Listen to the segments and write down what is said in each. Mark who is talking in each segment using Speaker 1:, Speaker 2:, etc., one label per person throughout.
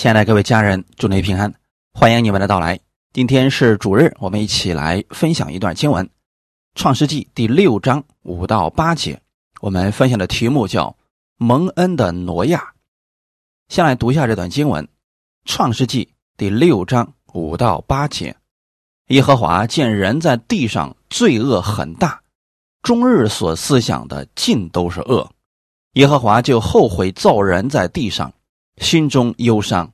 Speaker 1: 亲爱的各位家人，祝您平安，欢迎你们的到来。今天是主日，我们一起来分享一段经文，《创世纪》第六章五到八节。我们分享的题目叫“蒙恩的挪亚”。先来读一下这段经文，《创世纪》第六章五到八节。耶和华见人在地上罪恶很大，终日所思想的尽都是恶，耶和华就后悔造人在地上。心中忧伤，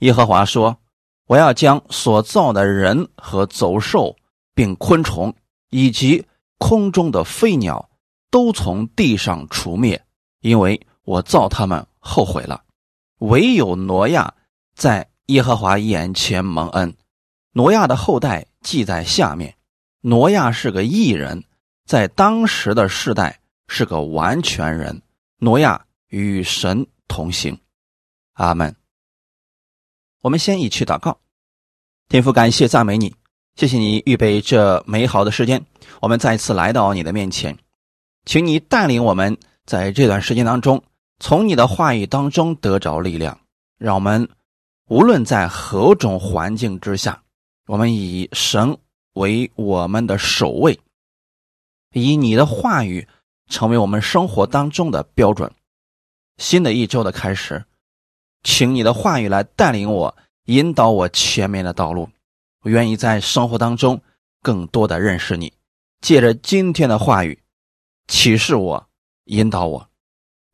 Speaker 1: 耶和华说：“我要将所造的人和走兽，并昆虫，以及空中的飞鸟，都从地上除灭，因为我造他们后悔了。唯有挪亚在耶和华眼前蒙恩。挪亚的后代记在下面。挪亚是个异人，在当时的世代是个完全人。挪亚与神同行。”阿门。我们先一起祷告，天父，感谢赞美你，谢谢你预备这美好的时间，我们再次来到你的面前，请你带领我们在这段时间当中，从你的话语当中得着力量，让我们无论在何种环境之下，我们以神为我们的首位，以你的话语成为我们生活当中的标准。新的一周的开始。请你的话语来带领我，引导我前面的道路。我愿意在生活当中更多的认识你，借着今天的话语启示我，引导我。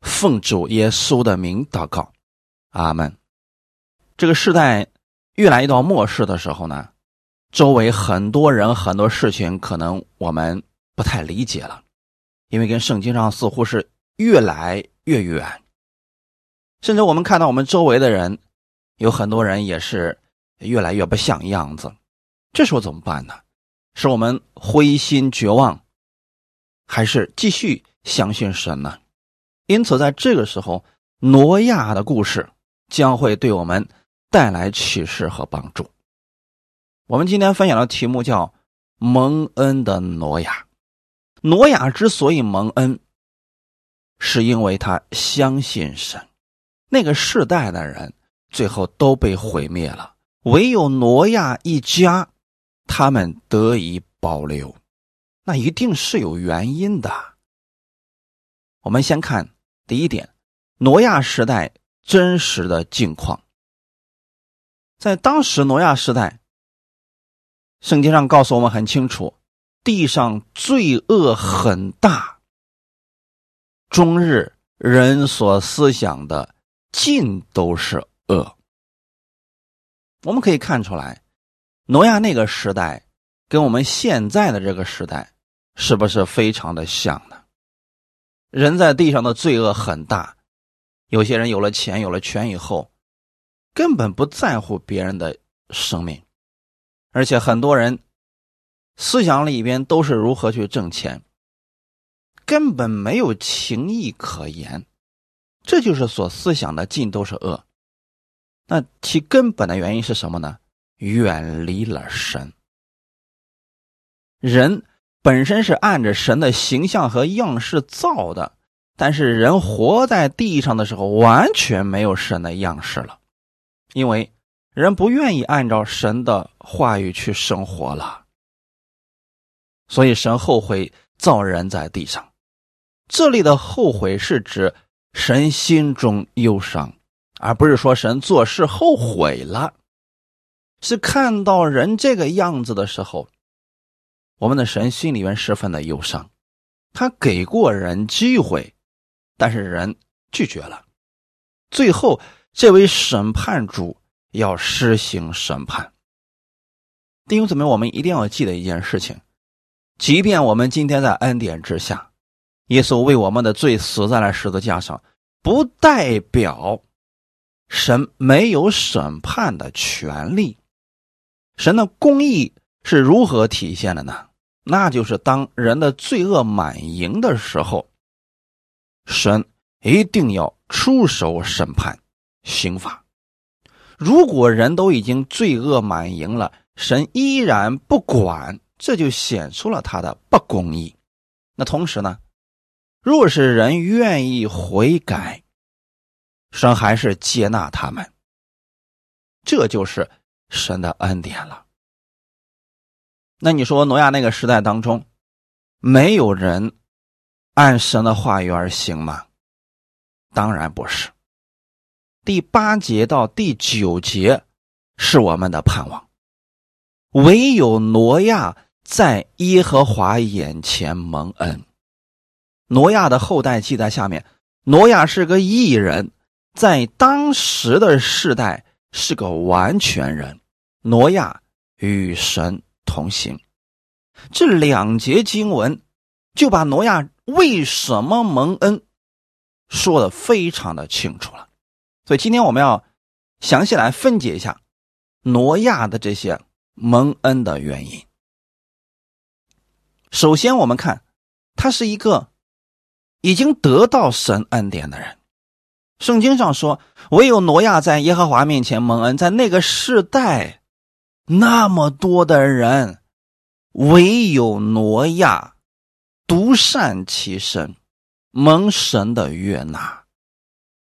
Speaker 1: 奉主耶稣的名祷告，阿门。这个时代越来越到末世的时候呢，周围很多人很多事情可能我们不太理解了，因为跟圣经上似乎是越来越远。甚至我们看到我们周围的人，有很多人也是越来越不像样子。这时候怎么办呢？是我们灰心绝望，还是继续相信神呢？因此，在这个时候，挪亚的故事将会对我们带来启示和帮助。我们今天分享的题目叫“蒙恩的挪亚”。挪亚之所以蒙恩，是因为他相信神。那个世代的人最后都被毁灭了，唯有挪亚一家，他们得以保留，那一定是有原因的。我们先看第一点，挪亚时代真实的境况。在当时挪亚时代，圣经上告诉我们很清楚，地上罪恶很大，终日人所思想的。尽都是恶。我们可以看出来，挪亚那个时代跟我们现在的这个时代是不是非常的像呢？人在地上的罪恶很大，有些人有了钱有了权以后，根本不在乎别人的生命，而且很多人思想里边都是如何去挣钱，根本没有情义可言。这就是所思想的尽都是恶，那其根本的原因是什么呢？远离了神。人本身是按着神的形象和样式造的，但是人活在地上的时候，完全没有神的样式了，因为人不愿意按照神的话语去生活了，所以神后悔造人在地上。这里的后悔是指。神心中忧伤，而不是说神做事后悔了，是看到人这个样子的时候，我们的神心里面十分的忧伤。他给过人机会，但是人拒绝了，最后这位审判主要施行审判。弟兄姊妹，我们一定要记得一件事情：，即便我们今天在恩典之下。耶稣为我们的罪死在了十字架上，不代表神没有审判的权利。神的公义是如何体现的呢？那就是当人的罪恶满盈的时候，神一定要出手审判、刑罚。如果人都已经罪恶满盈了，神依然不管，这就显出了他的不公义。那同时呢？若是人愿意悔改，神还是接纳他们。这就是神的恩典了。那你说挪亚那个时代当中，没有人按神的话语而行吗？当然不是。第八节到第九节是我们的盼望，唯有挪亚在耶和华眼前蒙恩。挪亚的后代记在下面，挪亚是个异人，在当时的世代是个完全人。挪亚与神。同行，这两节经文就把挪亚为什么蒙恩说的非常的清楚了。所以今天我们要详细来分解一下挪亚的这些蒙恩的原因。首先，我们看他是一个已经得到神恩典的人。圣经上说，唯有挪亚在耶和华面前蒙恩，在那个世代。那么多的人，唯有挪亚独善其身，蒙神的悦纳。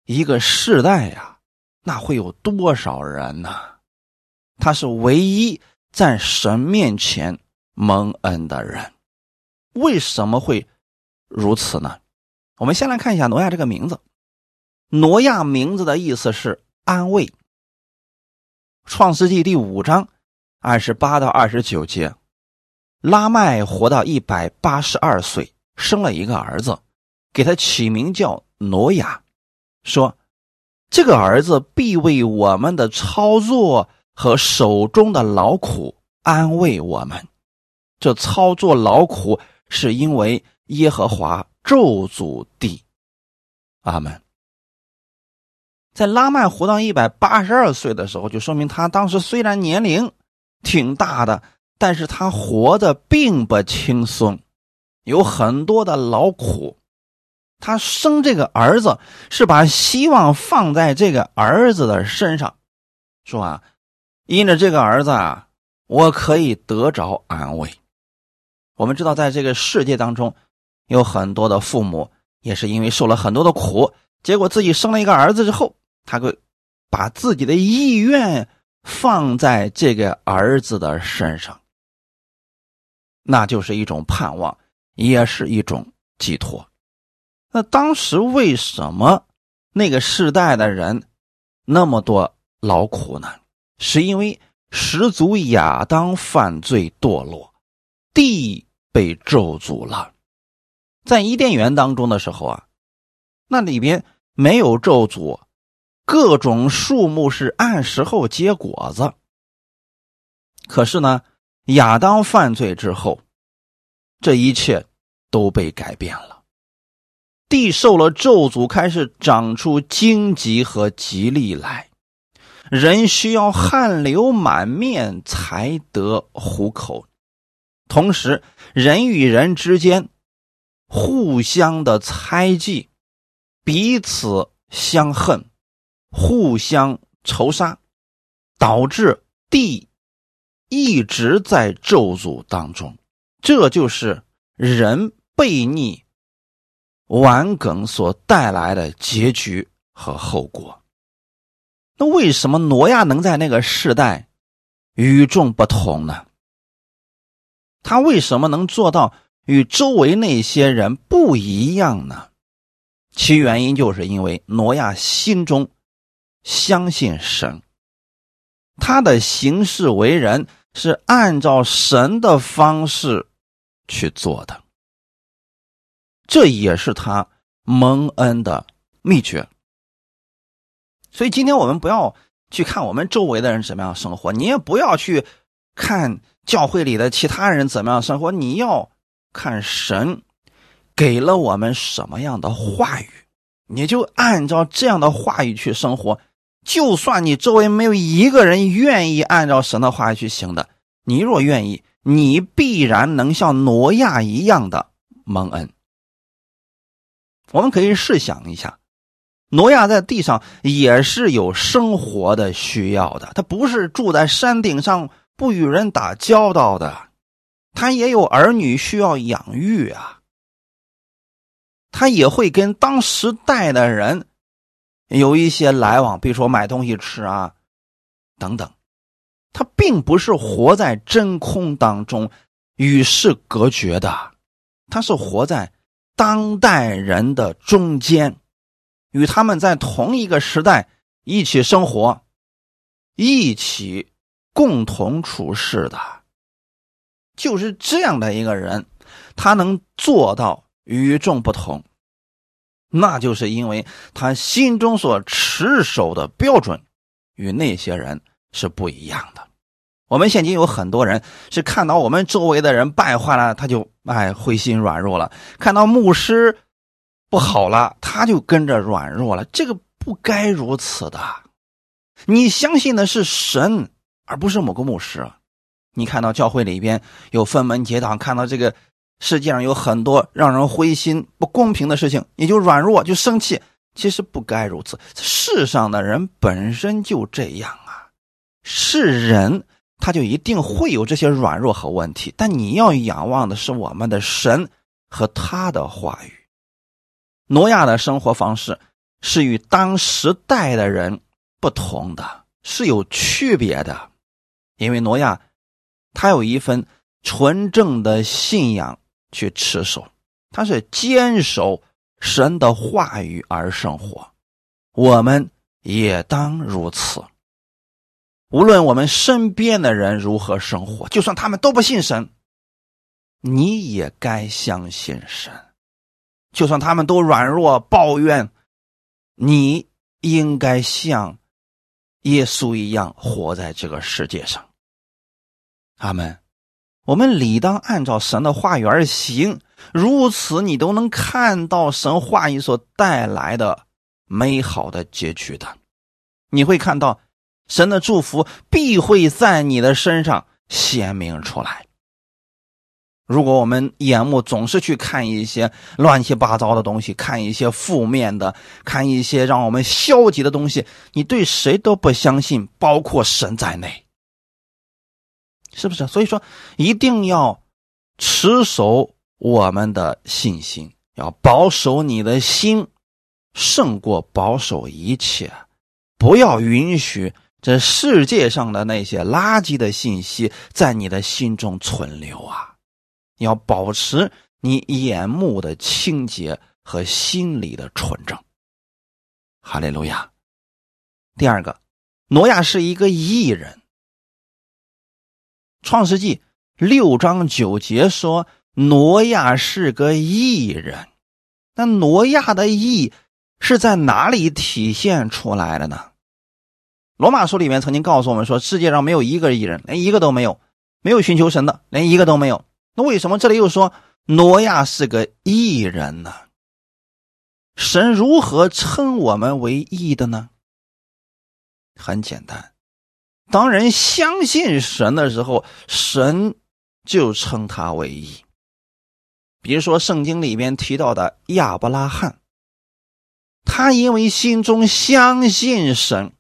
Speaker 1: 一个世代呀，那会有多少人呢？他是唯一在神面前蒙恩的人。为什么会如此呢？我们先来看一下挪亚这个名字。挪亚名字的意思是安慰。创世纪第五章。二十八到二十九节，拉麦活到一百八十二岁，生了一个儿子，给他起名叫挪亚，说：“这个儿子必为我们的操作和手中的劳苦安慰我们。这操作劳苦是因为耶和华咒诅地。”阿门。在拉曼活到一百八十二岁的时候，就说明他当时虽然年龄。挺大的，但是他活的并不轻松，有很多的劳苦。他生这个儿子是把希望放在这个儿子的身上，说啊，因着这个儿子啊，我可以得着安慰。我们知道，在这个世界当中，有很多的父母也是因为受了很多的苦，结果自己生了一个儿子之后，他会把自己的意愿。放在这个儿子的身上，那就是一种盼望，也是一种寄托。那当时为什么那个时代的人那么多劳苦呢？是因为始祖亚当犯罪堕落，地被咒诅了。在伊甸园当中的时候啊，那里边没有咒诅。各种树木是按时候结果子，可是呢，亚当犯罪之后，这一切都被改变了。地受了咒诅，开始长出荆棘和吉利来，人需要汗流满面才得糊口。同时，人与人之间互相的猜忌，彼此相恨。互相仇杀，导致地一直在咒诅当中。这就是人悖逆、顽梗所带来的结局和后果。那为什么挪亚能在那个时代与众不同呢？他为什么能做到与周围那些人不一样呢？其原因就是因为挪亚心中。相信神，他的行事为人是按照神的方式去做的，这也是他蒙恩的秘诀。所以今天我们不要去看我们周围的人怎么样生活，你也不要去看教会里的其他人怎么样生活，你要看神给了我们什么样的话语，你就按照这样的话语去生活。就算你周围没有一个人愿意按照神的话语去行的，你若愿意，你必然能像挪亚一样的蒙恩。我们可以试想一下，挪亚在地上也是有生活的需要的，他不是住在山顶上不与人打交道的，他也有儿女需要养育啊，他也会跟当时代的人。有一些来往，比如说买东西吃啊，等等，他并不是活在真空当中，与世隔绝的，他是活在当代人的中间，与他们在同一个时代一起生活，一起共同处事的，就是这样的一个人，他能做到与众不同，那就是因为他心中所持守的标准。与那些人是不一样的。我们现今有很多人是看到我们周围的人败坏了，他就哎灰心软弱了；看到牧师不好了，他就跟着软弱了。这个不该如此的。你相信的是神，而不是某个牧师。你看到教会里边有分门结党，看到这个世界上有很多让人灰心、不公平的事情，你就软弱，就生气。其实不该如此，世上的人本身就这样啊，是人他就一定会有这些软弱和问题。但你要仰望的是我们的神和他的话语。挪亚的生活方式是与当时代的人不同的，是有区别的，因为挪亚他有一份纯正的信仰去持守，他是坚守。神的话语而生活，我们也当如此。无论我们身边的人如何生活，就算他们都不信神，你也该相信神。就算他们都软弱抱怨，你应该像耶稣一样活在这个世界上。阿门。我们理当按照神的话语而行。如此，你都能看到神话语所带来的美好的结局的。你会看到神的祝福必会在你的身上显明出来。如果我们眼目总是去看一些乱七八糟的东西，看一些负面的，看一些让我们消极的东西，你对谁都不相信，包括神在内，是不是？所以说，一定要持守。我们的信心要保守你的心，胜过保守一切。不要允许这世界上的那些垃圾的信息在你的心中存留啊！要保持你眼目的清洁和心里的纯正。哈利路亚。第二个，挪亚是一个艺人。创世纪六章九节说。挪亚是个异人，那挪亚的异是在哪里体现出来的呢？罗马书里面曾经告诉我们说，世界上没有一个异人，连一个都没有，没有寻求神的，连一个都没有。那为什么这里又说挪亚是个异人呢？神如何称我们为义的呢？很简单，当人相信神的时候，神就称他为义。比如说，圣经里边提到的亚伯拉罕，他因为心中相信神，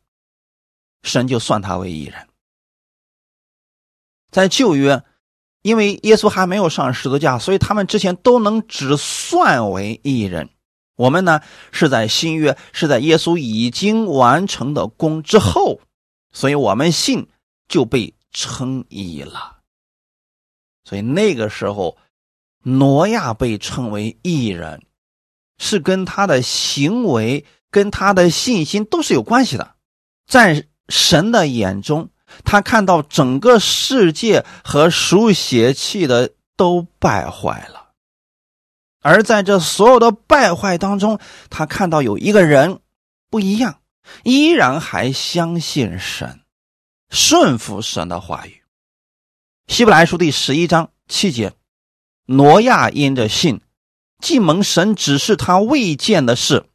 Speaker 1: 神就算他为义人。在旧约，因为耶稣还没有上十字架，所以他们之前都能只算为义人。我们呢，是在新约，是在耶稣已经完成的功之后，所以我们信就被称义了。所以那个时候。挪亚被称为异人，是跟他的行为、跟他的信心都是有关系的。在神的眼中，他看到整个世界和属血气的都败坏了，而在这所有的败坏当中，他看到有一个人不一样，依然还相信神，顺服神的话语。希伯来书第十一章七节。挪亚因着信，既蒙神指示他未见的事，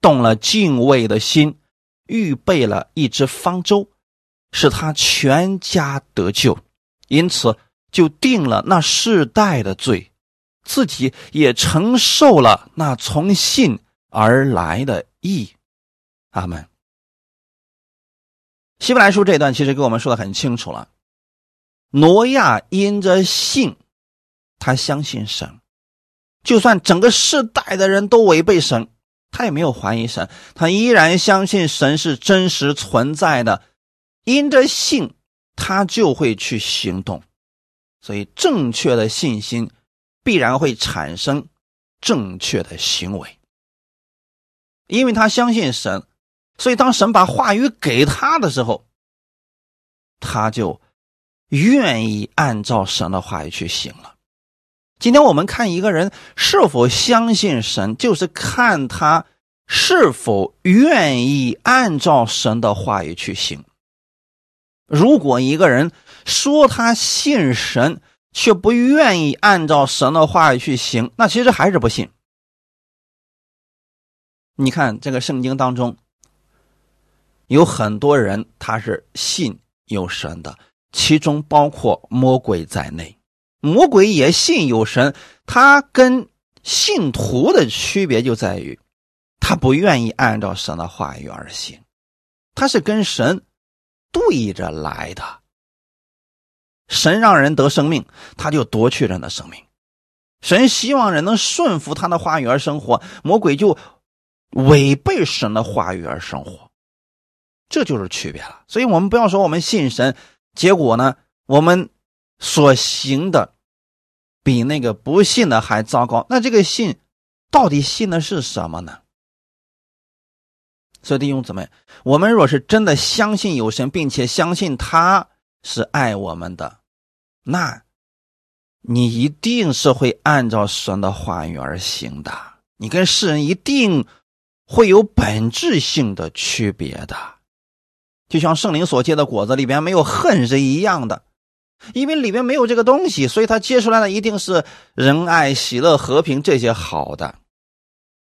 Speaker 1: 动了敬畏的心，预备了一只方舟，使他全家得救，因此就定了那世代的罪，自己也承受了那从信而来的义。阿门。希伯来书这段其实给我们说的很清楚了，挪亚因着信。他相信神，就算整个世代的人都违背神，他也没有怀疑神，他依然相信神是真实存在的，因着信，他就会去行动。所以，正确的信心必然会产生正确的行为，因为他相信神，所以当神把话语给他的时候，他就愿意按照神的话语去行了。今天我们看一个人是否相信神，就是看他是否愿意按照神的话语去行。如果一个人说他信神，却不愿意按照神的话语去行，那其实还是不信。你看这个圣经当中，有很多人他是信有神的，其中包括魔鬼在内。魔鬼也信有神，他跟信徒的区别就在于，他不愿意按照神的话语而行，他是跟神对着来的。神让人得生命，他就夺去人的生命；神希望人能顺服他的话语而生活，魔鬼就违背神的话语而生活，这就是区别了。所以，我们不要说我们信神，结果呢，我们。所行的比那个不信的还糟糕。那这个信到底信的是什么呢？所以弟兄姊妹，我们若是真的相信有神，并且相信他是爱我们的，那你一定是会按照神的话语而行的。你跟世人一定会有本质性的区别的，就像圣灵所结的果子里边没有恨是一样的。因为里面没有这个东西，所以他结出来的一定是仁爱、喜乐、和平这些好的。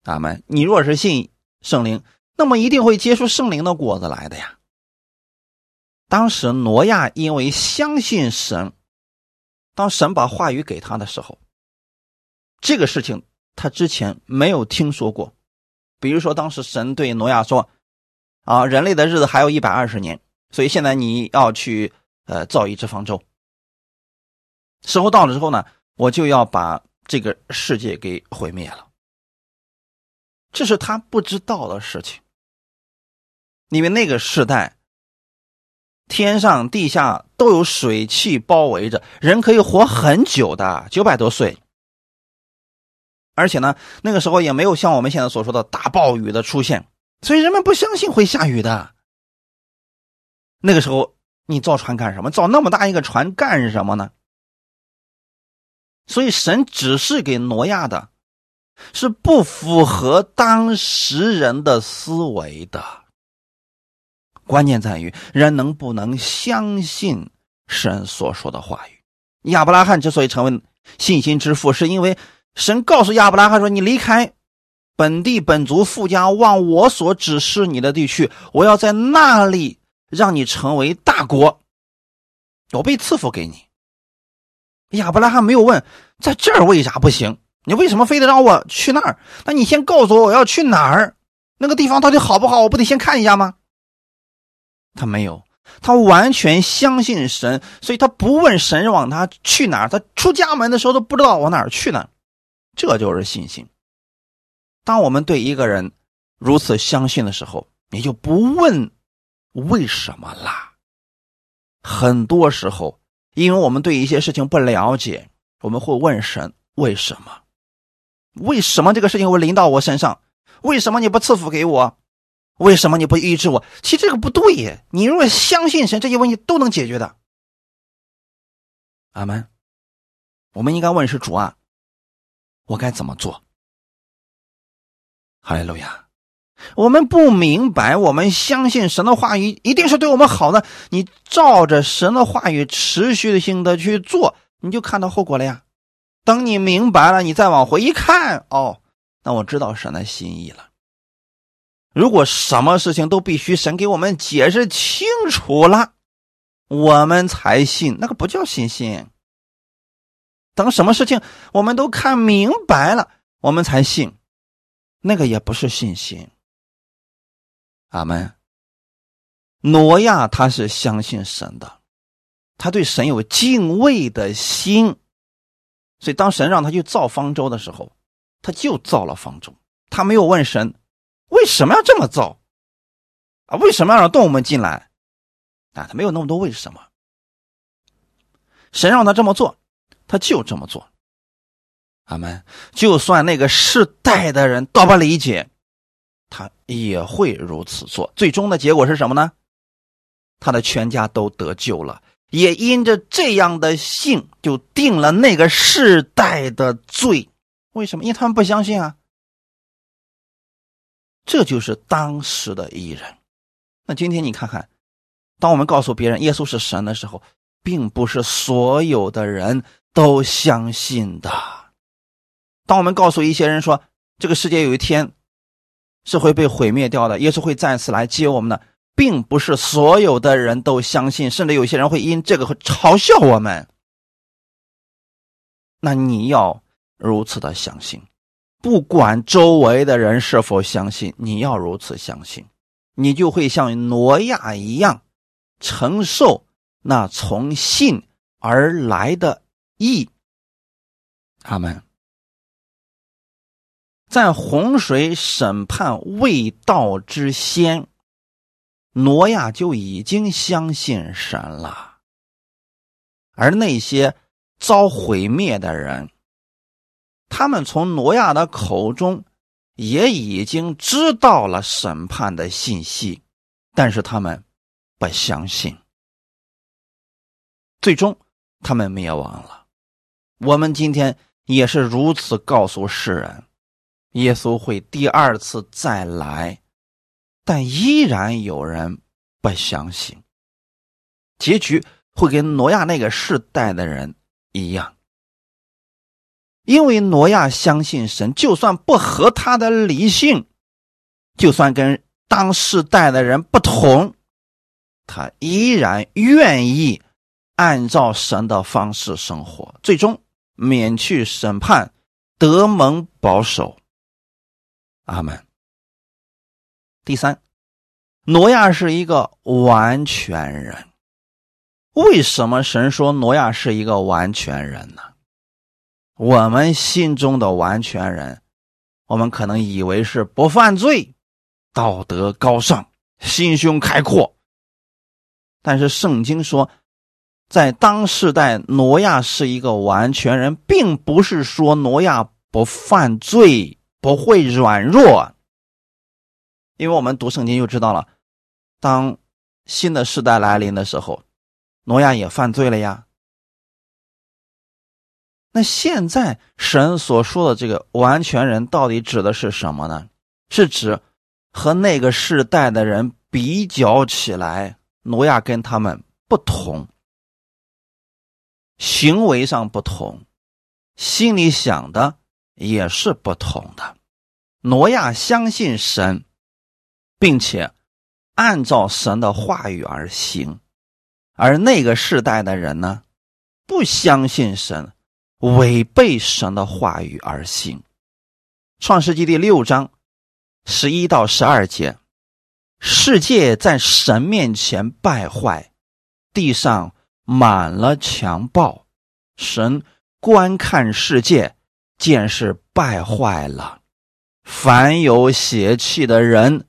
Speaker 1: 阿门。你若是信圣灵，那么一定会结出圣灵的果子来的呀。当时挪亚因为相信神，当神把话语给他的时候，这个事情他之前没有听说过。比如说，当时神对挪亚说：“啊，人类的日子还有一百二十年，所以现在你要去呃造一只方舟。”时候到了之后呢，我就要把这个世界给毁灭了。这是他不知道的事情，因为那个时代，天上地下都有水汽包围着，人可以活很久的，九百多岁。而且呢，那个时候也没有像我们现在所说的大暴雨的出现，所以人们不相信会下雨的。那个时候你造船干什么？造那么大一个船干什么呢？所以神指示给挪亚的，是不符合当时人的思维的。关键在于人能不能相信神所说的话语。亚伯拉罕之所以成为信心之父，是因为神告诉亚伯拉罕说：“你离开本地本族富家，往我所指示你的地区，我要在那里让你成为大国，我被赐福给你。”亚伯拉罕没有问，在这儿为啥不行？你为什么非得让我去那儿？那你先告诉我我要去哪儿？那个地方到底好不好？我不得先看一下吗？他没有，他完全相信神，所以他不问神往他去哪儿。他出家门的时候都不知道往哪儿去呢，这就是信心。当我们对一个人如此相信的时候，你就不问为什么啦。很多时候。因为我们对一些事情不了解，我们会问神为什么？为什么这个事情会临到我身上？为什么你不赐福给我？为什么你不医治我？其实这个不对耶。你如果相信神，这些问题都能解决的。阿门。我们应该问是主啊，我该怎么做？哈利路亚。我们不明白，我们相信神的话语一定是对我们好的。你照着神的话语持续性的去做，你就看到后果了呀。等你明白了，你再往回一看，哦，那我知道神的心意了。如果什么事情都必须神给我们解释清楚了，我们才信，那个不叫信心。等什么事情我们都看明白了，我们才信，那个也不是信心。阿门。挪亚他是相信神的，他对神有敬畏的心，所以当神让他去造方舟的时候，他就造了方舟。他没有问神为什么要这么造，啊，为什么要让动物们进来？啊，他没有那么多为什么。神让他这么做，他就这么做。阿门。就算那个世代的人都不理解，他也会如此做。最终的结果是什么呢？他的全家都得救了，也因着这样的信，就定了那个世代的罪。为什么？因为他们不相信啊。这就是当时的艺人。那今天你看看，当我们告诉别人耶稣是神的时候，并不是所有的人都相信的。当我们告诉一些人说这个世界有一天是会被毁灭掉的，耶稣会再次来接我们的，并不是所有的人都相信，甚至有些人会因这个嘲笑我们。那你要如此的相信。不管周围的人是否相信，你要如此相信，你就会像挪亚一样承受那从信而来的义。阿门。在洪水审判未到之先，挪亚就已经相信神了，而那些遭毁灭的人。他们从挪亚的口中也已经知道了审判的信息，但是他们不相信，最终他们灭亡了。我们今天也是如此告诉世人：耶稣会第二次再来，但依然有人不相信，结局会跟挪亚那个世代的人一样。因为挪亚相信神，就算不合他的理性，就算跟当世代的人不同，他依然愿意按照神的方式生活，最终免去审判，得蒙保守。阿门。第三，挪亚是一个完全人。为什么神说挪亚是一个完全人呢？我们心中的完全人，我们可能以为是不犯罪、道德高尚、心胸开阔。但是圣经说，在当世代，挪亚是一个完全人，并不是说挪亚不犯罪、不会软弱。因为我们读圣经就知道了，当新的世代来临的时候，挪亚也犯罪了呀。那现在神所说的这个完全人到底指的是什么呢？是指和那个世代的人比较起来，挪亚跟他们不同，行为上不同，心里想的也是不同的。挪亚相信神，并且按照神的话语而行，而那个世代的人呢，不相信神。违背神的话语而行，《创世纪》第六章十一到十二节：世界在神面前败坏，地上满了强暴。神观看世界，见是败坏了。凡有邪气的人，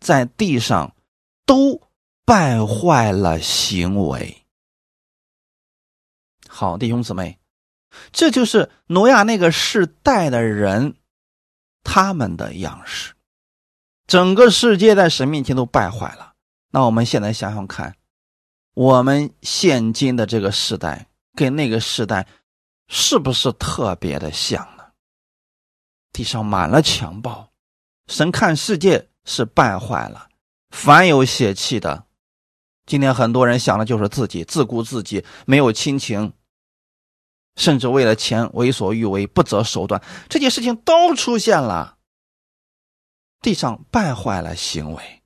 Speaker 1: 在地上都败坏了行为。好，弟兄姊妹。这就是挪亚那个世代的人，他们的样式。整个世界在神面前都败坏了。那我们现在想想看，我们现今的这个时代跟那个时代是不是特别的像？地上满了强暴，神看世界是败坏了，凡有血气的，今天很多人想的就是自己，自顾自己，没有亲情。甚至为了钱为所欲为，不择手段，这件事情都出现了。地上败坏了行为，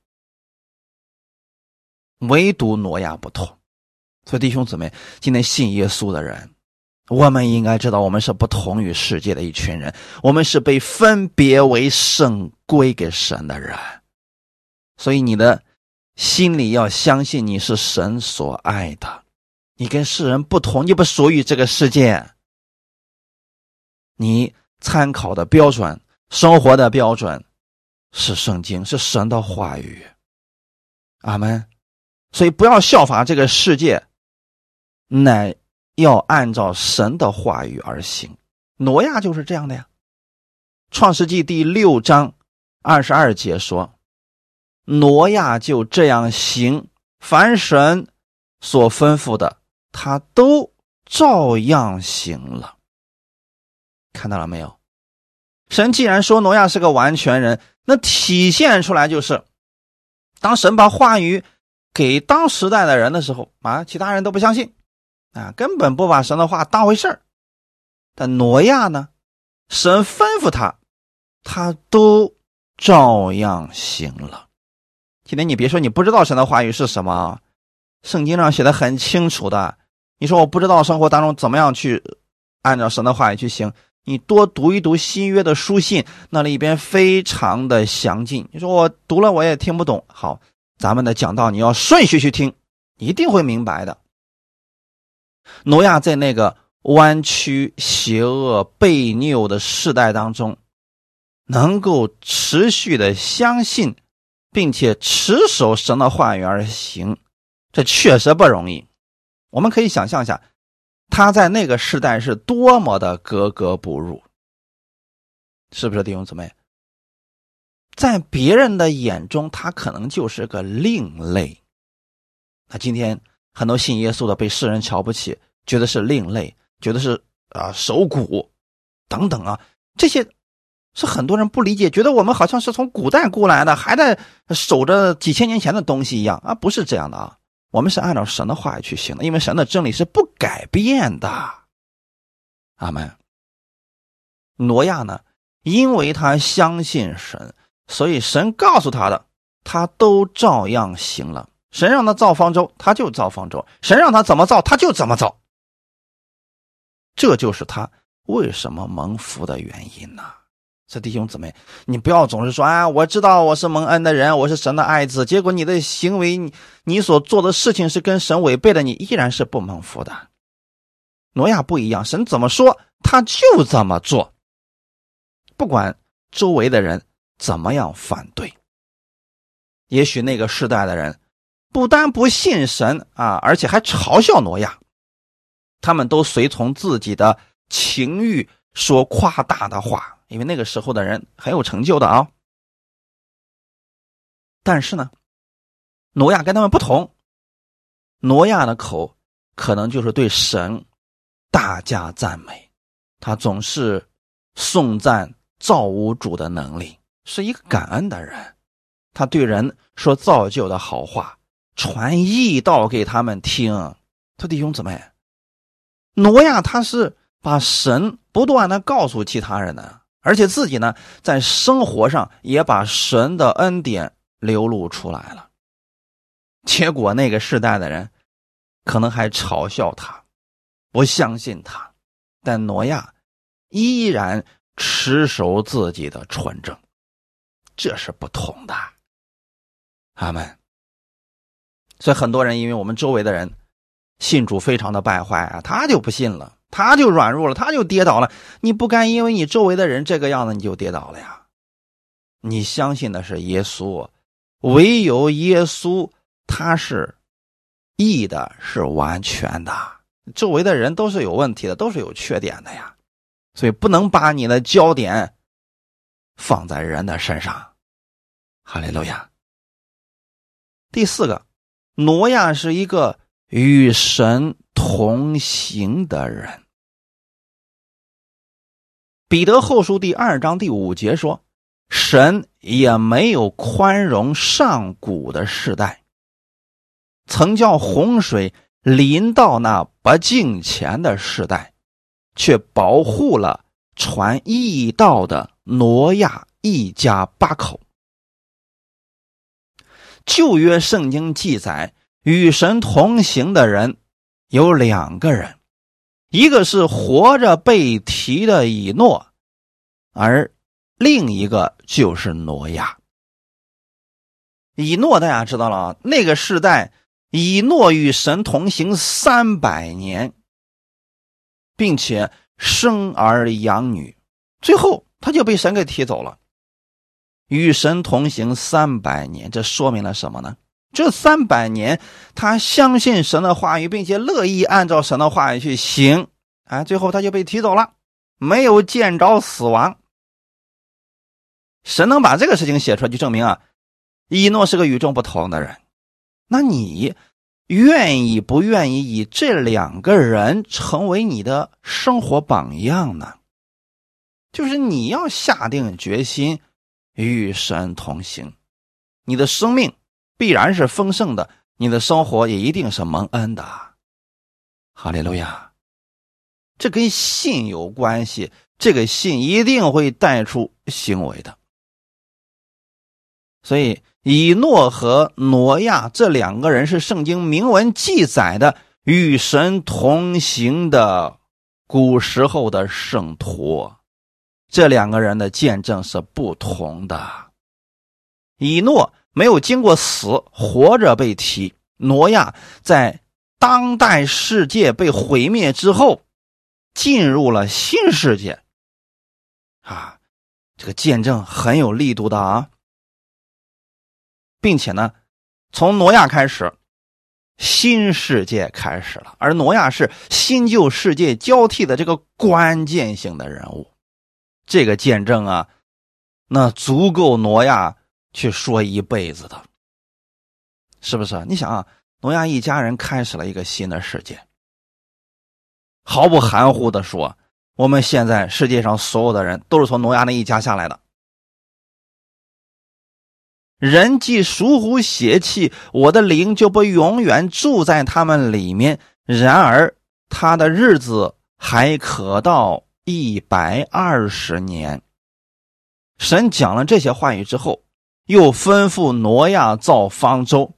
Speaker 1: 唯独挪亚不同。所以弟兄姊妹，今天信耶稣的人，我们应该知道，我们是不同于世界的一群人，我们是被分别为圣归给神的人。所以你的心里要相信，你是神所爱的。你跟世人不同，你不属于这个世界。你参考的标准、生活的标准是圣经，是神的话语。阿门。所以不要效法这个世界，乃要按照神的话语而行。挪亚就是这样的呀。创世纪第六章二十二节说：“挪亚就这样行，凡神所吩咐的，他都照样行了。”看到了没有？神既然说挪亚是个完全人，那体现出来就是，当神把话语给当时代的人的时候啊，其他人都不相信，啊，根本不把神的话当回事儿。但挪亚呢，神吩咐他，他都照样行了。今天你别说你不知道神的话语是什么，圣经上写的很清楚的。你说我不知道生活当中怎么样去按照神的话语去行。你多读一读新约的书信，那里边非常的详尽。你说我读了我也听不懂，好，咱们的讲道你要顺序去听，一定会明白的。挪亚在那个弯曲、邪恶、悖拗的时代当中，能够持续的相信，并且持守神的话语而行，这确实不容易。我们可以想象一下。他在那个时代是多么的格格不入，是不是弟兄姊妹？在别人的眼中，他可能就是个另类。那今天很多信耶稣的被世人瞧不起，觉得是另类，觉得是啊守古等等啊，这些是很多人不理解，觉得我们好像是从古代过来的，还在守着几千年前的东西一样啊，不是这样的啊。我们是按照神的话语去行的，因为神的真理是不改变的。阿门。挪亚呢，因为他相信神，所以神告诉他的，他都照样行了。神让他造方舟，他就造方舟；神让他怎么造，他就怎么造。这就是他为什么蒙福的原因呢？这弟兄姊妹，你不要总是说啊，我知道我是蒙恩的人，我是神的爱子。结果你的行为，你你所做的事情是跟神违背的，你依然是不蒙福的。挪亚不一样，神怎么说他就怎么做，不管周围的人怎么样反对。也许那个时代的人不但不信神啊，而且还嘲笑挪亚，他们都随从自己的情欲说夸大的话。因为那个时候的人很有成就的啊，但是呢，挪亚跟他们不同，挪亚的口可能就是对神大加赞美，他总是颂赞造物主的能力，是一个感恩的人，他对人说造就的好话，传义道给他们听。他弟兄姊妹，挪亚他是把神不断的告诉其他人的。而且自己呢，在生活上也把神的恩典流露出来了。结果那个时代的人可能还嘲笑他，不相信他，但挪亚依然持守自己的纯正，这是不同的。阿门。所以很多人因为我们周围的人信主非常的败坏啊，他就不信了。他就软弱了，他就跌倒了。你不该因为你周围的人这个样子你就跌倒了呀？你相信的是耶稣，唯有耶稣他是义的，是完全的。周围的人都是有问题的，都是有缺点的呀。所以不能把你的焦点放在人的身上。哈利路亚。第四个，挪亚是一个与神。同行的人，彼得后书第二章第五节说：“神也没有宽容上古的时代，曾叫洪水临到那不敬虔的时代，却保护了传义道的挪亚一家八口。”旧约圣经记载，与神同行的人。有两个人，一个是活着被提的以诺，而另一个就是挪亚。以诺大家知道了，那个时代，以诺与神同行三百年，并且生儿养女，最后他就被神给提走了。与神同行三百年，这说明了什么呢？这三百年，他相信神的话语，并且乐意按照神的话语去行，啊，最后他就被提走了，没有见着死亡。神能把这个事情写出来，就证明啊，以诺是个与众不同的人。那你愿意不愿意以这两个人成为你的生活榜样呢？就是你要下定决心与神同行，你的生命。必然是丰盛的，你的生活也一定是蒙恩的。哈利路亚！这跟信有关系，这个信一定会带出行为的。所以，以诺和挪亚这两个人是圣经明文记载的与神同行的古时候的圣徒，这两个人的见证是不同的。以诺。没有经过死，活着被提。挪亚在当代世界被毁灭之后，进入了新世界。啊，这个见证很有力度的啊，并且呢，从挪亚开始，新世界开始了。而挪亚是新旧世界交替的这个关键性的人物。这个见证啊，那足够挪亚。去说一辈子的，是不是？你想啊，挪亚一家人开始了一个新的世界。毫不含糊的说，我们现在世界上所有的人都是从挪亚那一家下来的。人既属乎邪气，我的灵就不永远住在他们里面。然而他的日子还可到一百二十年。神讲了这些话语之后。又吩咐挪亚造方舟。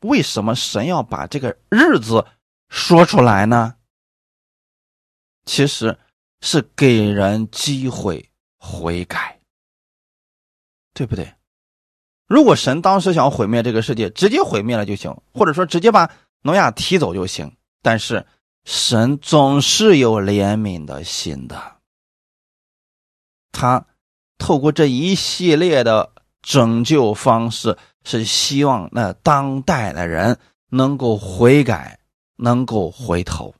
Speaker 1: 为什么神要把这个日子说出来呢？其实是给人机会悔改，对不对？如果神当时想毁灭这个世界，直接毁灭了就行，或者说直接把挪亚踢走就行。但是神总是有怜悯的心的，他透过这一系列的。拯救方式是希望那当代的人能够悔改，能够回头，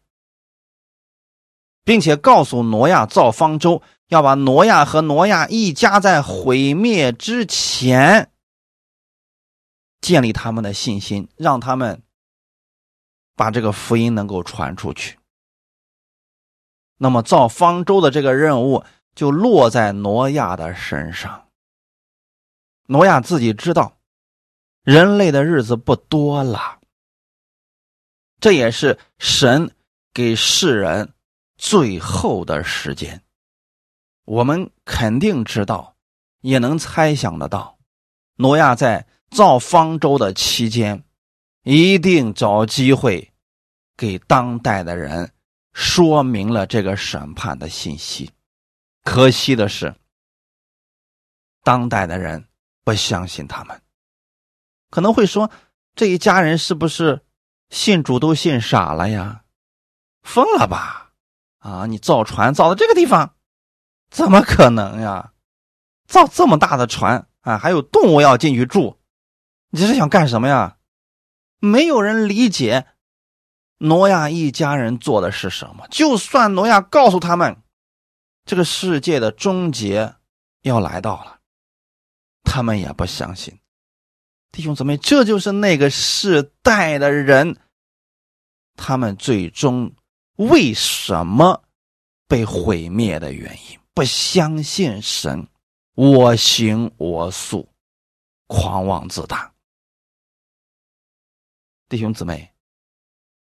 Speaker 1: 并且告诉挪亚造方舟，要把挪亚和挪亚一家在毁灭之前建立他们的信心，让他们把这个福音能够传出去。那么造方舟的这个任务就落在挪亚的身上。挪亚自己知道，人类的日子不多了。这也是神给世人最后的时间。我们肯定知道，也能猜想得到，挪亚在造方舟的期间，一定找机会给当代的人说明了这个审判的信息。可惜的是，当代的人。不相信他们，可能会说这一家人是不是信主都信傻了呀？疯了吧？啊，你造船造到这个地方，怎么可能呀？造这么大的船啊，还有动物要进去住，你这是想干什么呀？没有人理解挪亚一家人做的是什么。就算挪亚告诉他们，这个世界的终结要来到了。他们也不相信，弟兄姊妹，这就是那个世代的人，他们最终为什么被毁灭的原因，不相信神，我行我素，狂妄自大。弟兄姊妹，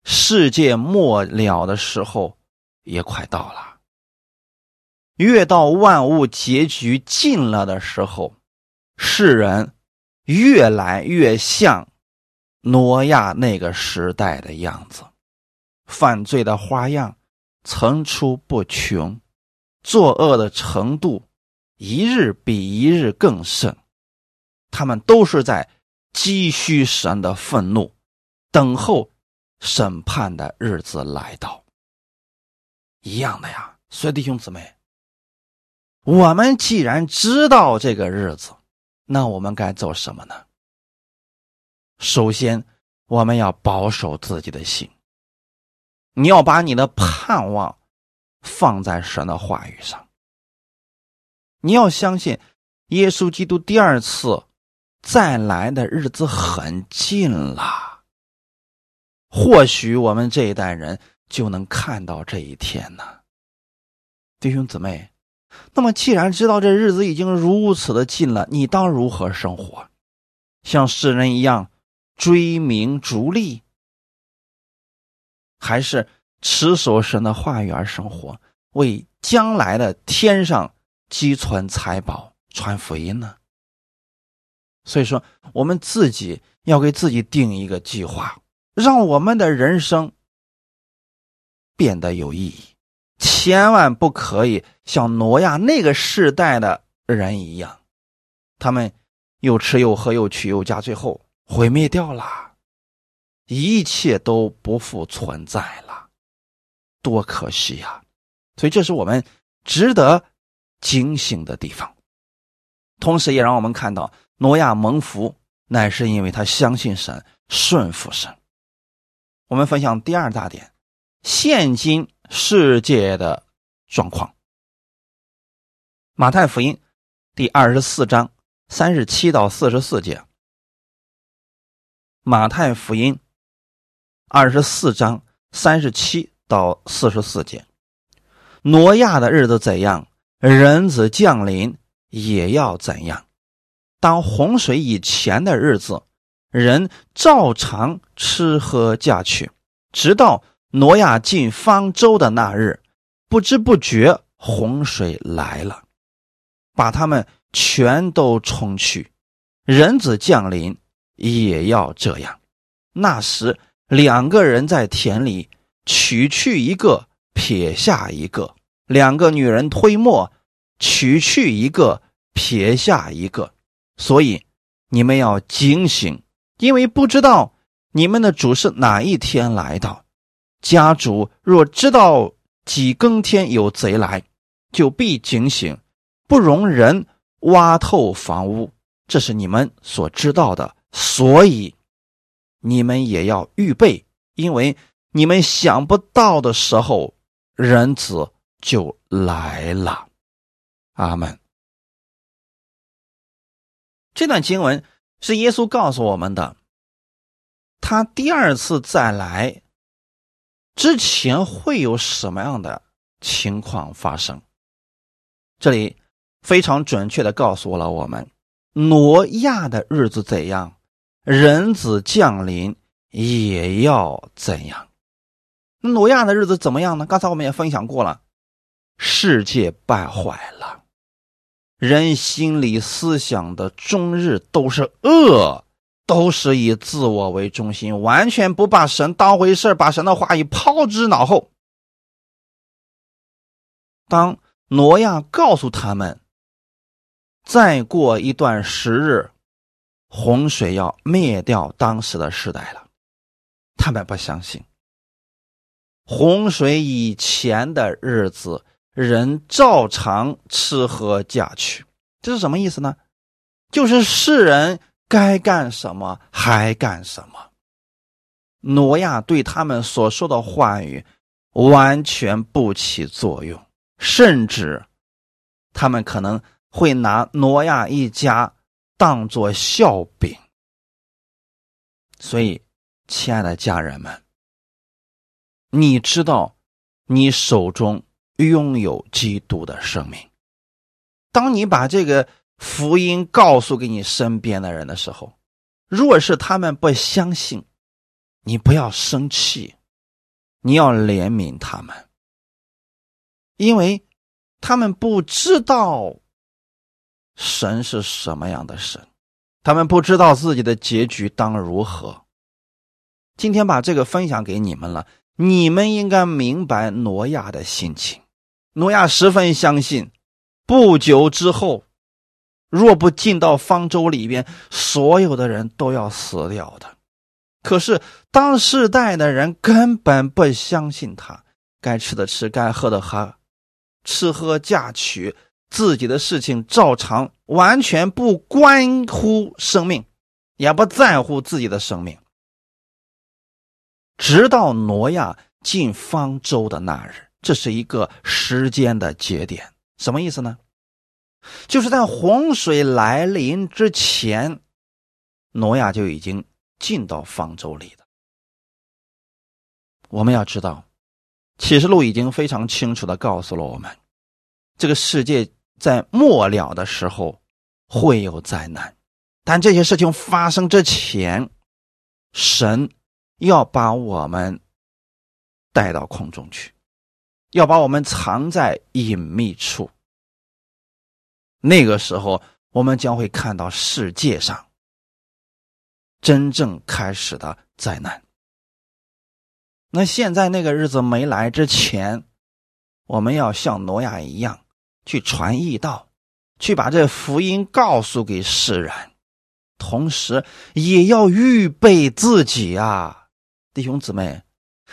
Speaker 1: 世界末了的时候也快到了，越到万物结局近了的时候。世人越来越像挪亚那个时代的样子，犯罪的花样层出不穷，作恶的程度一日比一日更甚。他们都是在积蓄神的愤怒，等候审判的日子来到。一样的呀，所以弟兄姊妹，我们既然知道这个日子，那我们该做什么呢？首先我们要保守自己的心，你要把你的盼望放在神的话语上。你要相信，耶稣基督第二次再来的日子很近了。或许我们这一代人就能看到这一天呢，弟兄姊妹。那么，既然知道这日子已经如此的近了，你当如何生活？像世人一样追名逐利，还是持守神的话语而生活，为将来的天上积存财宝、传福音呢？所以说，我们自己要给自己定一个计划，让我们的人生变得有意义。千万不可以像挪亚那个时代的人一样，他们又吃又喝又娶又嫁，最后毁灭掉了，一切都不复存在了，多可惜呀！所以这是我们值得警醒的地方，同时也让我们看到挪亚蒙福，乃是因为他相信神，顺服神。我们分享第二大点，现今。世界的状况，《马太福音》第二十四章三十七到四十四节，《马太福音》二十四章三十七到四十四节，挪亚的日子怎样，人子降临也要怎样。当洪水以前的日子，人照常吃喝嫁娶，直到。挪亚进方舟的那日，不知不觉洪水来了，把他们全都冲去。人子降临也要这样。那时，两个人在田里取去一个，撇下一个；两个女人推磨，取去一个，撇下一个。所以，你们要警醒，因为不知道你们的主是哪一天来的。家主若知道几更天有贼来，就必警醒，不容人挖透房屋。这是你们所知道的，所以你们也要预备，因为你们想不到的时候，人子就来了。阿门。这段经文是耶稣告诉我们的，他第二次再来。之前会有什么样的情况发生？这里非常准确的告诉了我们，挪亚的日子怎样，人子降临也要怎样。那挪亚的日子怎么样呢？刚才我们也分享过了，世界败坏了，人心里思想的终日都是恶。都是以自我为中心，完全不把神当回事把神的话语抛之脑后。当挪亚告诉他们，再过一段时日，洪水要灭掉当时的时代了，他们不相信。洪水以前的日子，人照常吃喝嫁娶，这是什么意思呢？就是世人。该干什么还干什么？挪亚对他们所说的话语完全不起作用，甚至他们可能会拿挪亚一家当做笑柄。所以，亲爱的家人们，你知道你手中拥有基督的生命。当你把这个。福音告诉给你身边的人的时候，若是他们不相信，你不要生气，你要怜悯他们，因为他们不知道神是什么样的神，他们不知道自己的结局当如何。今天把这个分享给你们了，你们应该明白挪亚的心情。挪亚十分相信，不久之后。若不进到方舟里边，所有的人都要死掉的。可是当世代的人根本不相信他，该吃的吃，该喝的喝，吃喝嫁娶，自己的事情照常，完全不关乎生命。也不在乎自己的生命。直到挪亚进方舟的那日，这是一个时间的节点。什么意思呢？就是在洪水来临之前，挪亚就已经进到方舟里了。我们要知道，启示录已经非常清楚的告诉了我们，这个世界在末了的时候会有灾难，但这些事情发生之前，神要把我们带到空中去，要把我们藏在隐秘处。那个时候，我们将会看到世界上真正开始的灾难。那现在那个日子没来之前，我们要像挪亚一样去传义道，去把这福音告诉给世人，同时也要预备自己啊，弟兄姊妹，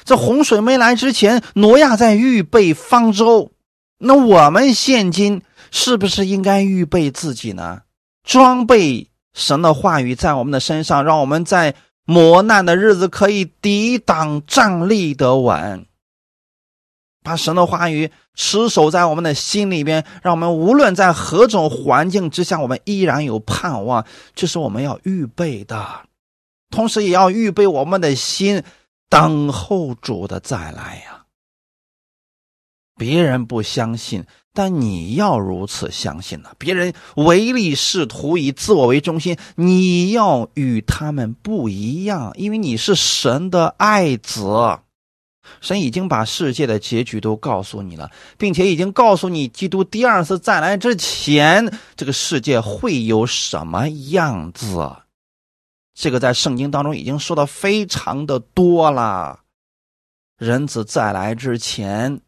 Speaker 1: 这洪水没来之前，挪亚在预备方舟，那我们现今是不是应该预备自己呢？装备神的话语在我们的身上，让我们在。磨难的日子可以抵挡，站立得稳。把神的话语持守在我们的心里边，让我们无论在何种环境之下，我们依然有盼望。这是我们要预备的，同时也要预备我们的心，等候主的再来呀。别人不相信。但你要如此相信呢？别人唯利是图，以自我为中心，你要与他们不一样，因为你是神的爱子。神已经把世界的结局都告诉你了，并且已经告诉你，基督第二次再来之前，这个世界会有什么样子。这个在圣经当中已经说的非常的多了。人子再来之前。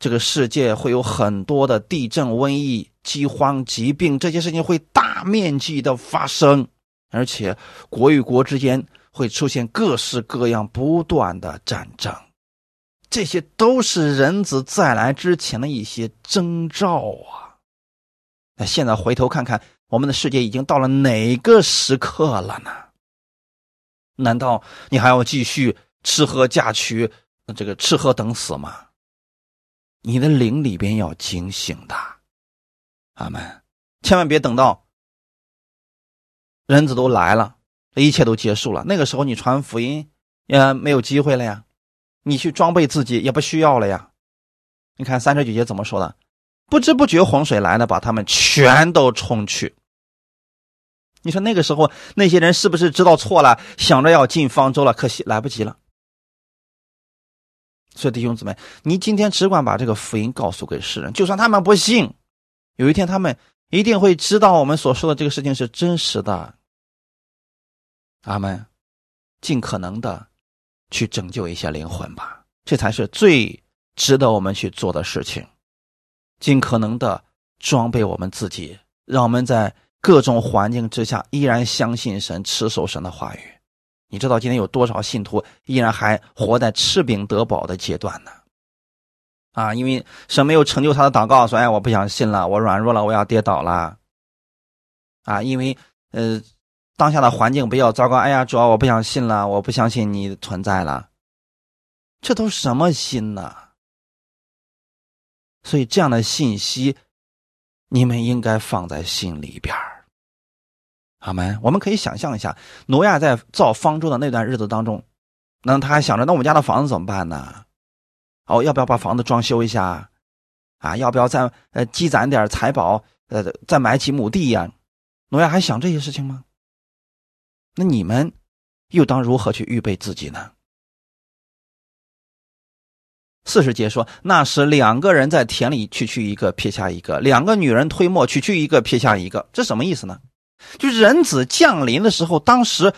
Speaker 1: 这个世界会有很多的地震、瘟疫、饥荒、疾病，这些事情会大面积的发生，而且国与国之间会出现各式各样不断的战争，这些都是人子再来之前的一些征兆啊。那现在回头看看，我们的世界已经到了哪个时刻了呢？难道你还要继续吃喝嫁娶，这个吃喝等死吗？你的灵里边要警醒的，阿门！千万别等到人子都来了，一切都结束了，那个时候你传福音也没有机会了呀，你去装备自己也不需要了呀。你看三十九节怎么说的？不知不觉洪水来了，把他们全都冲去。你说那个时候那些人是不是知道错了，想着要进方舟了？可惜来不及了。所以弟兄姊妹，你今天只管把这个福音告诉给世人，就算他们不信，有一天他们一定会知道我们所说的这个事情是真实的。阿门，尽可能的去拯救一些灵魂吧，这才是最值得我们去做的事情。尽可能的装备我们自己，让我们在各种环境之下依然相信神，持守神的话语。你知道今天有多少信徒依然还活在吃饼得饱的阶段呢？啊，因为神没有成就他的祷告，说：“哎，我不想信了，我软弱了，我要跌倒了。”啊，因为呃，当下的环境比较糟糕，哎呀，主要我不想信了，我不相信你存在了。这都什么心呢？所以这样的信息，你们应该放在心里边好们，我们可以想象一下，挪亚在造方舟的那段日子当中，那他还想着，那我们家的房子怎么办呢？哦，要不要把房子装修一下？啊，要不要再呃积攒点财宝，呃，再买几亩地呀？挪亚还想这些事情吗？那你们又当如何去预备自己呢？四十节说，那时两个人在田里取去一个，撇下一个；两个女人推磨取去一个，撇下一个。这什么意思呢？就人子降临的时候，当时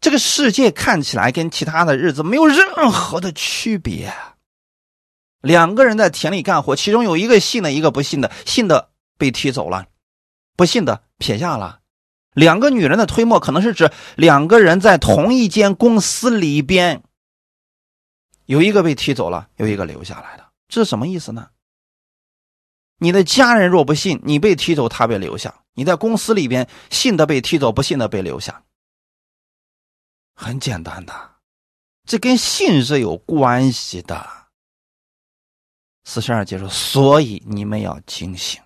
Speaker 1: 这个世界看起来跟其他的日子没有任何的区别。两个人在田里干活，其中有一个信的，一个不信的。信的被踢走了，不信的撇下了。两个女人的推磨，可能是指两个人在同一间公司里边，有一个被踢走了，有一个留下来的。这是什么意思呢？你的家人若不信，你被踢走，他被留下。你在公司里边信的被踢走，不信的被留下。很简单的，这跟信是有关系的。四十二节说，所以你们要警醒，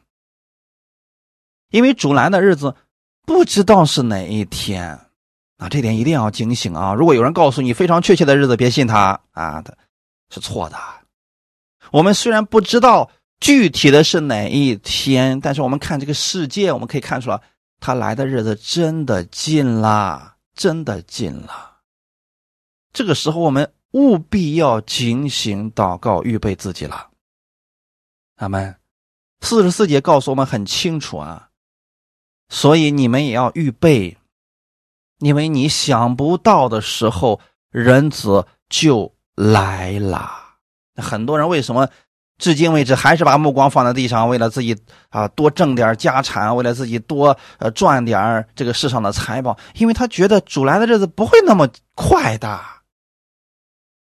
Speaker 1: 因为主来的日子不知道是哪一天啊，这点一定要警醒啊！如果有人告诉你非常确切的日子，别信他啊，他是错的。我们虽然不知道具体的是哪一天，但是我们看这个世界，我们可以看出来，他来的日子真的近了，真的近了。这个时候，我们务必要警醒祷告，预备自己了。阿门。四十四节告诉我们很清楚啊，所以你们也要预备，因为你想不到的时候，人子就来了。很多人为什么至今为止还是把目光放在地上，为了自己啊多挣点家产，为了自己多呃赚点这个世上的财宝？因为他觉得主来的日子不会那么快的。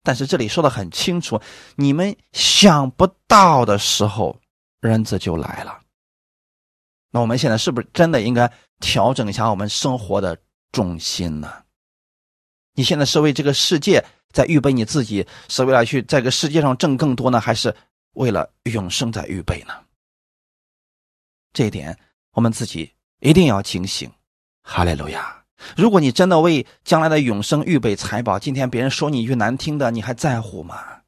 Speaker 1: 但是这里说的很清楚，你们想不到的时候，人子就来了。那我们现在是不是真的应该调整一下我们生活的重心呢？你现在是为这个世界？在预备你自己，是为了去在这个世界上挣更多呢，还是为了永生在预备呢？这一点我们自己一定要警醒。哈利路亚！如果你真的为将来的永生预备财宝，今天别人说你一句难听的，你还在乎吗？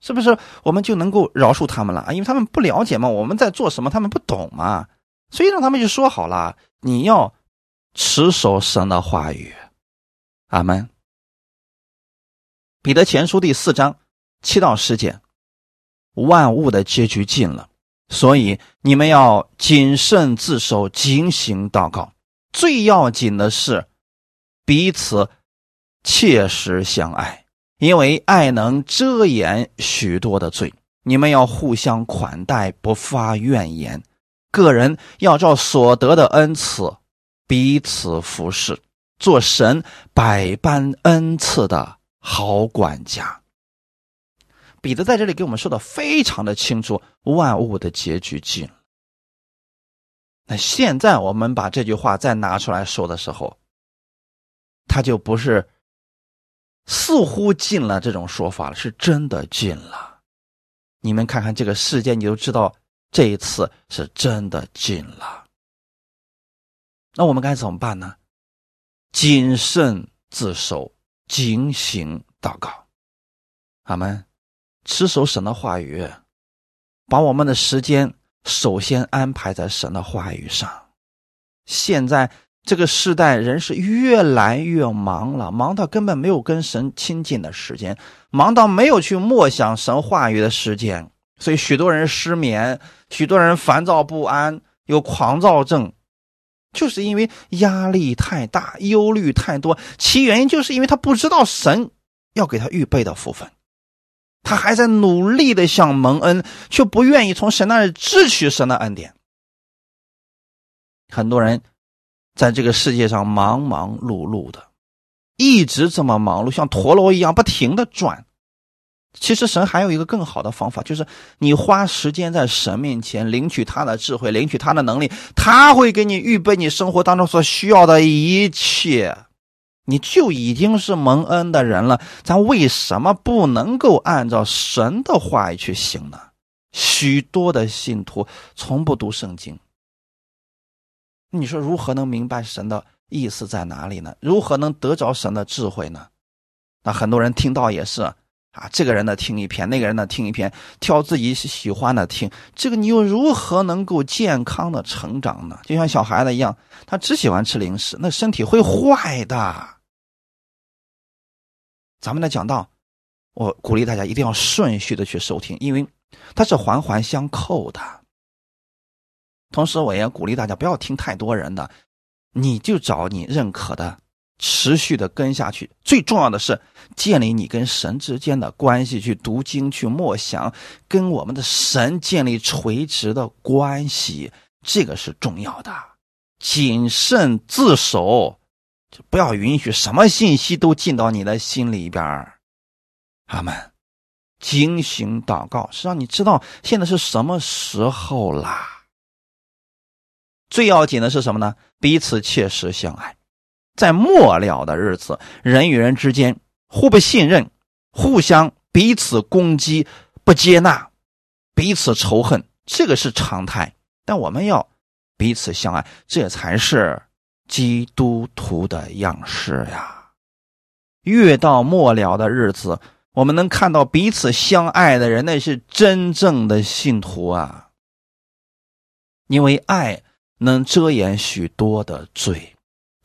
Speaker 1: 是不是我们就能够饶恕他们了啊？因为他们不了解嘛，我们在做什么，他们不懂嘛，所以让他们就说好了，你要持守神的话语。阿门。彼得前书第四章七到十节，万物的结局近了，所以你们要谨慎自守，警醒祷告。最要紧的是彼此切实相爱，因为爱能遮掩许多的罪。你们要互相款待，不发怨言。个人要照所得的恩赐彼此服侍，做神百般恩赐的。好管家，彼得在这里给我们说的非常的清楚，万物的结局尽了。那现在我们把这句话再拿出来说的时候，他就不是似乎尽了这种说法了，是真的尽了。你们看看这个世界，你就知道这一次是真的尽了。那我们该怎么办呢？谨慎自守。警醒祷告，阿门。持守神的话语，把我们的时间首先安排在神的话语上。现在这个时代人是越来越忙了，忙到根本没有跟神亲近的时间，忙到没有去默想神话语的时间，所以许多人失眠，许多人烦躁不安，有狂躁症。就是因为压力太大，忧虑太多，其原因就是因为他不知道神要给他预备的福分，他还在努力的想蒙恩，却不愿意从神那里支取神的恩典。很多人在这个世界上忙忙碌碌的，一直这么忙碌，像陀螺一样不停的转。其实神还有一个更好的方法，就是你花时间在神面前领取他的智慧，领取他的能力，他会给你预备你生活当中所需要的一切，你就已经是蒙恩的人了。咱为什么不能够按照神的话语去行呢？许多的信徒从不读圣经，你说如何能明白神的意思在哪里呢？如何能得着神的智慧呢？那很多人听到也是。啊，这个人的听一篇，那个人的听一篇，挑自己喜欢的听，这个你又如何能够健康的成长呢？就像小孩子一样，他只喜欢吃零食，那身体会坏的。咱们的讲道，我鼓励大家一定要顺序的去收听，因为它是环环相扣的。同时，我也鼓励大家不要听太多人的，你就找你认可的。持续的跟下去，最重要的是建立你跟神之间的关系，去读经，去默想，跟我们的神建立垂直的关系，这个是重要的。谨慎自守，就不要允许什么信息都进到你的心里边阿门。精行祷告是让你知道现在是什么时候啦。最要紧的是什么呢？彼此切实相爱。在末了的日子，人与人之间互不信任，互相彼此攻击，不接纳，彼此仇恨，这个是常态。但我们要彼此相爱，这才是基督徒的样式呀。越到末了的日子，我们能看到彼此相爱的人，那是真正的信徒啊。因为爱能遮掩许多的罪。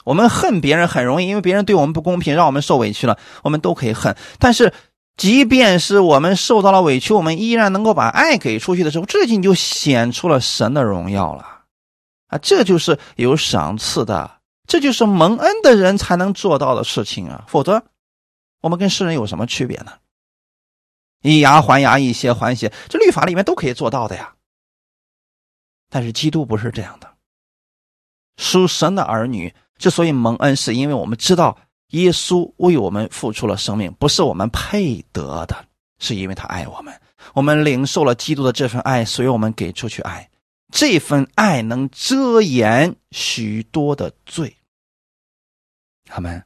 Speaker 1: 我们恨别人很容易，因为别人对我们不公平，让我们受委屈了，我们都可以恨。但是，即便是我们受到了委屈，我们依然能够把爱给出去的时候，这就就显出了神的荣耀了啊！这就是有赏赐的，这就是蒙恩的人才能做到的事情啊！否则，我们跟世人有什么区别呢？以牙还牙，以血还血，这律法里面都可以做到的呀。但是基督不是这样的，属神的儿女。之所以蒙恩，是因为我们知道耶稣为我们付出了生命，不是我们配得的，是因为他爱我们。我们领受了基督的这份爱，所以我们给出去爱。这份爱能遮掩许多的罪。他们，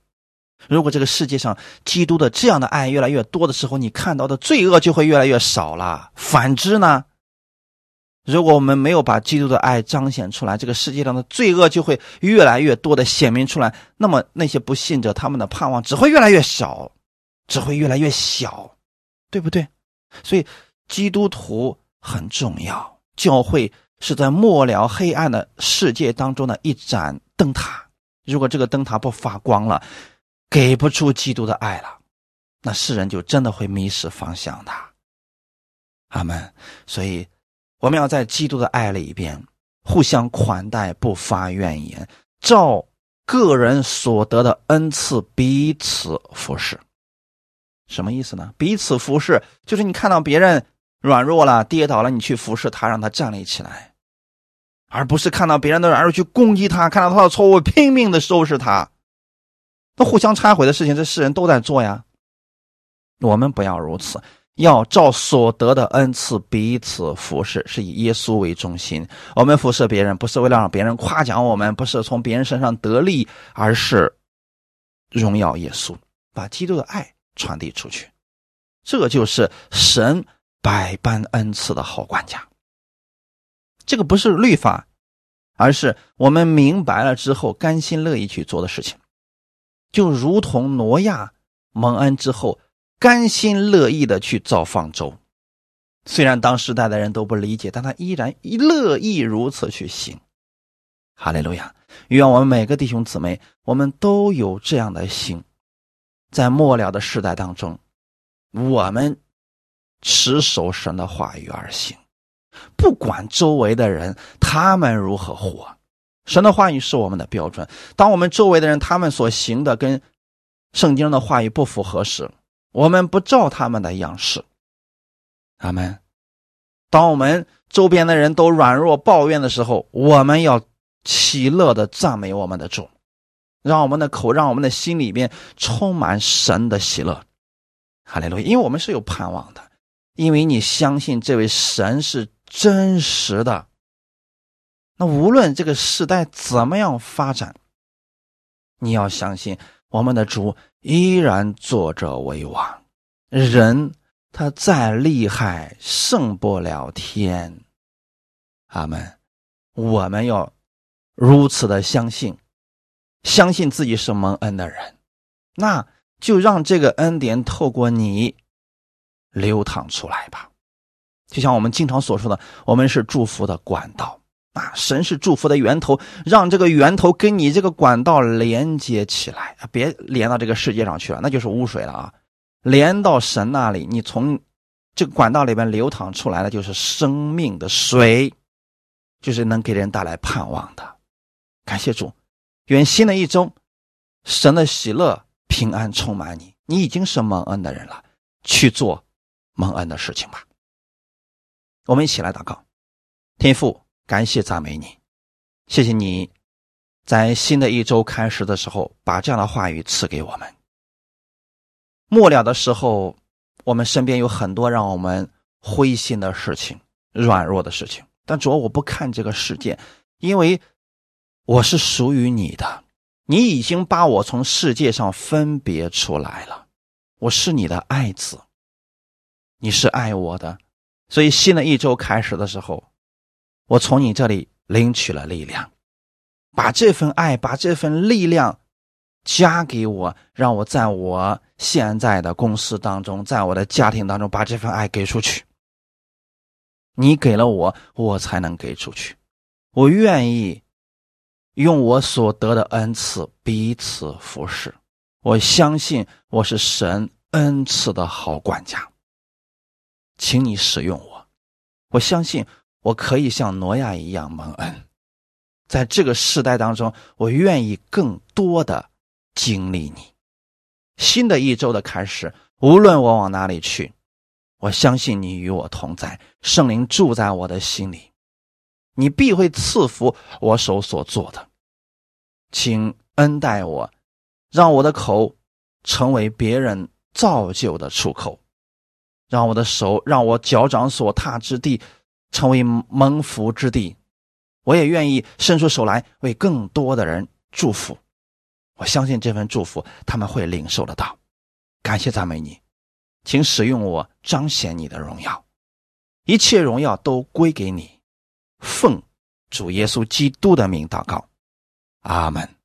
Speaker 1: 如果这个世界上基督的这样的爱越来越多的时候，你看到的罪恶就会越来越少了。反之呢？如果我们没有把基督的爱彰显出来，这个世界上的罪恶就会越来越多的显明出来。那么那些不信者他们的盼望只会越来越少，只会越来越小，对不对？所以基督徒很重要，教会是在末了黑暗的世界当中的一盏灯塔。如果这个灯塔不发光了，给不出基督的爱了，那世人就真的会迷失方向的。阿门。所以。我们要在基督的爱里边互相款待，不发怨言，照个人所得的恩赐彼此服侍。什么意思呢？彼此服侍就是你看到别人软弱了、跌倒了，你去服侍他，让他站立起来，而不是看到别人的软弱去攻击他，看到他的错误拼命的收拾他。那互相忏悔的事情，这世人都在做呀。我们不要如此。要照所得的恩赐彼此服侍，是以耶稣为中心。我们服侍别人，不是为了让别人夸奖我们，不是从别人身上得利，而是荣耀耶稣，把基督的爱传递出去。这就是神百般恩赐的好管家。这个不是律法，而是我们明白了之后甘心乐意去做的事情。就如同挪亚蒙恩之后。甘心乐意的去造方舟，虽然当时代的人都不理解，但他依然乐意如此去行。哈利路亚！愿我们每个弟兄姊妹，我们都有这样的心，在末了的时代当中，我们持守神的话语而行，不管周围的人他们如何活，神的话语是我们的标准。当我们周围的人他们所行的跟圣经的话语不符合时，我们不照他们的样式，阿门。当我们周边的人都软弱抱怨的时候，我们要喜乐的赞美我们的主，让我们的口，让我们的心里边充满神的喜乐。哈利路亚！因为我们是有盼望的，因为你相信这位神是真实的。那无论这个时代怎么样发展，你要相信我们的主。依然坐着为王，人他再厉害，胜不了天。阿门。我们要如此的相信，相信自己是蒙恩的人，那就让这个恩典透过你流淌出来吧。就像我们经常所说的，我们是祝福的管道。啊，神是祝福的源头，让这个源头跟你这个管道连接起来啊，别连到这个世界上去了，那就是污水了啊！连到神那里，你从这个管道里边流淌出来的就是生命的水，就是能给人带来盼望的。感谢主，愿新的一周，神的喜乐、平安充满你。你已经是蒙恩的人了，去做蒙恩的事情吧。我们一起来祷告，天父。感谢赞美你，谢谢你，在新的一周开始的时候，把这样的话语赐给我们。末了的时候，我们身边有很多让我们灰心的事情、软弱的事情，但主要我不看这个世界，因为我是属于你的，你已经把我从世界上分别出来了，我是你的爱子，你是爱我的，所以新的一周开始的时候，我从你这里领取了力量，把这份爱，把这份力量加给我，让我在我现在的公司当中，在我的家庭当中，把这份爱给出去。你给了我，我才能给出去，我愿意。用我所得的恩赐彼此服侍，我相信我是神恩赐的好管家。请你使用我，我相信我可以像挪亚一样蒙恩。在这个时代当中，我愿意更多的经历你。新的一周的开始，无论我往哪里去，我相信你与我同在，圣灵住在我的心里。你必会赐福我手所做的，请恩待我，让我的口成为别人造就的出口，让我的手，让我脚掌所踏之地成为蒙福之地。我也愿意伸出手来为更多的人祝福。我相信这份祝福他们会领受得到。感谢赞美你，请使用我彰显你的荣耀，一切荣耀都归给你。奉主耶稣基督的名祷告，阿门。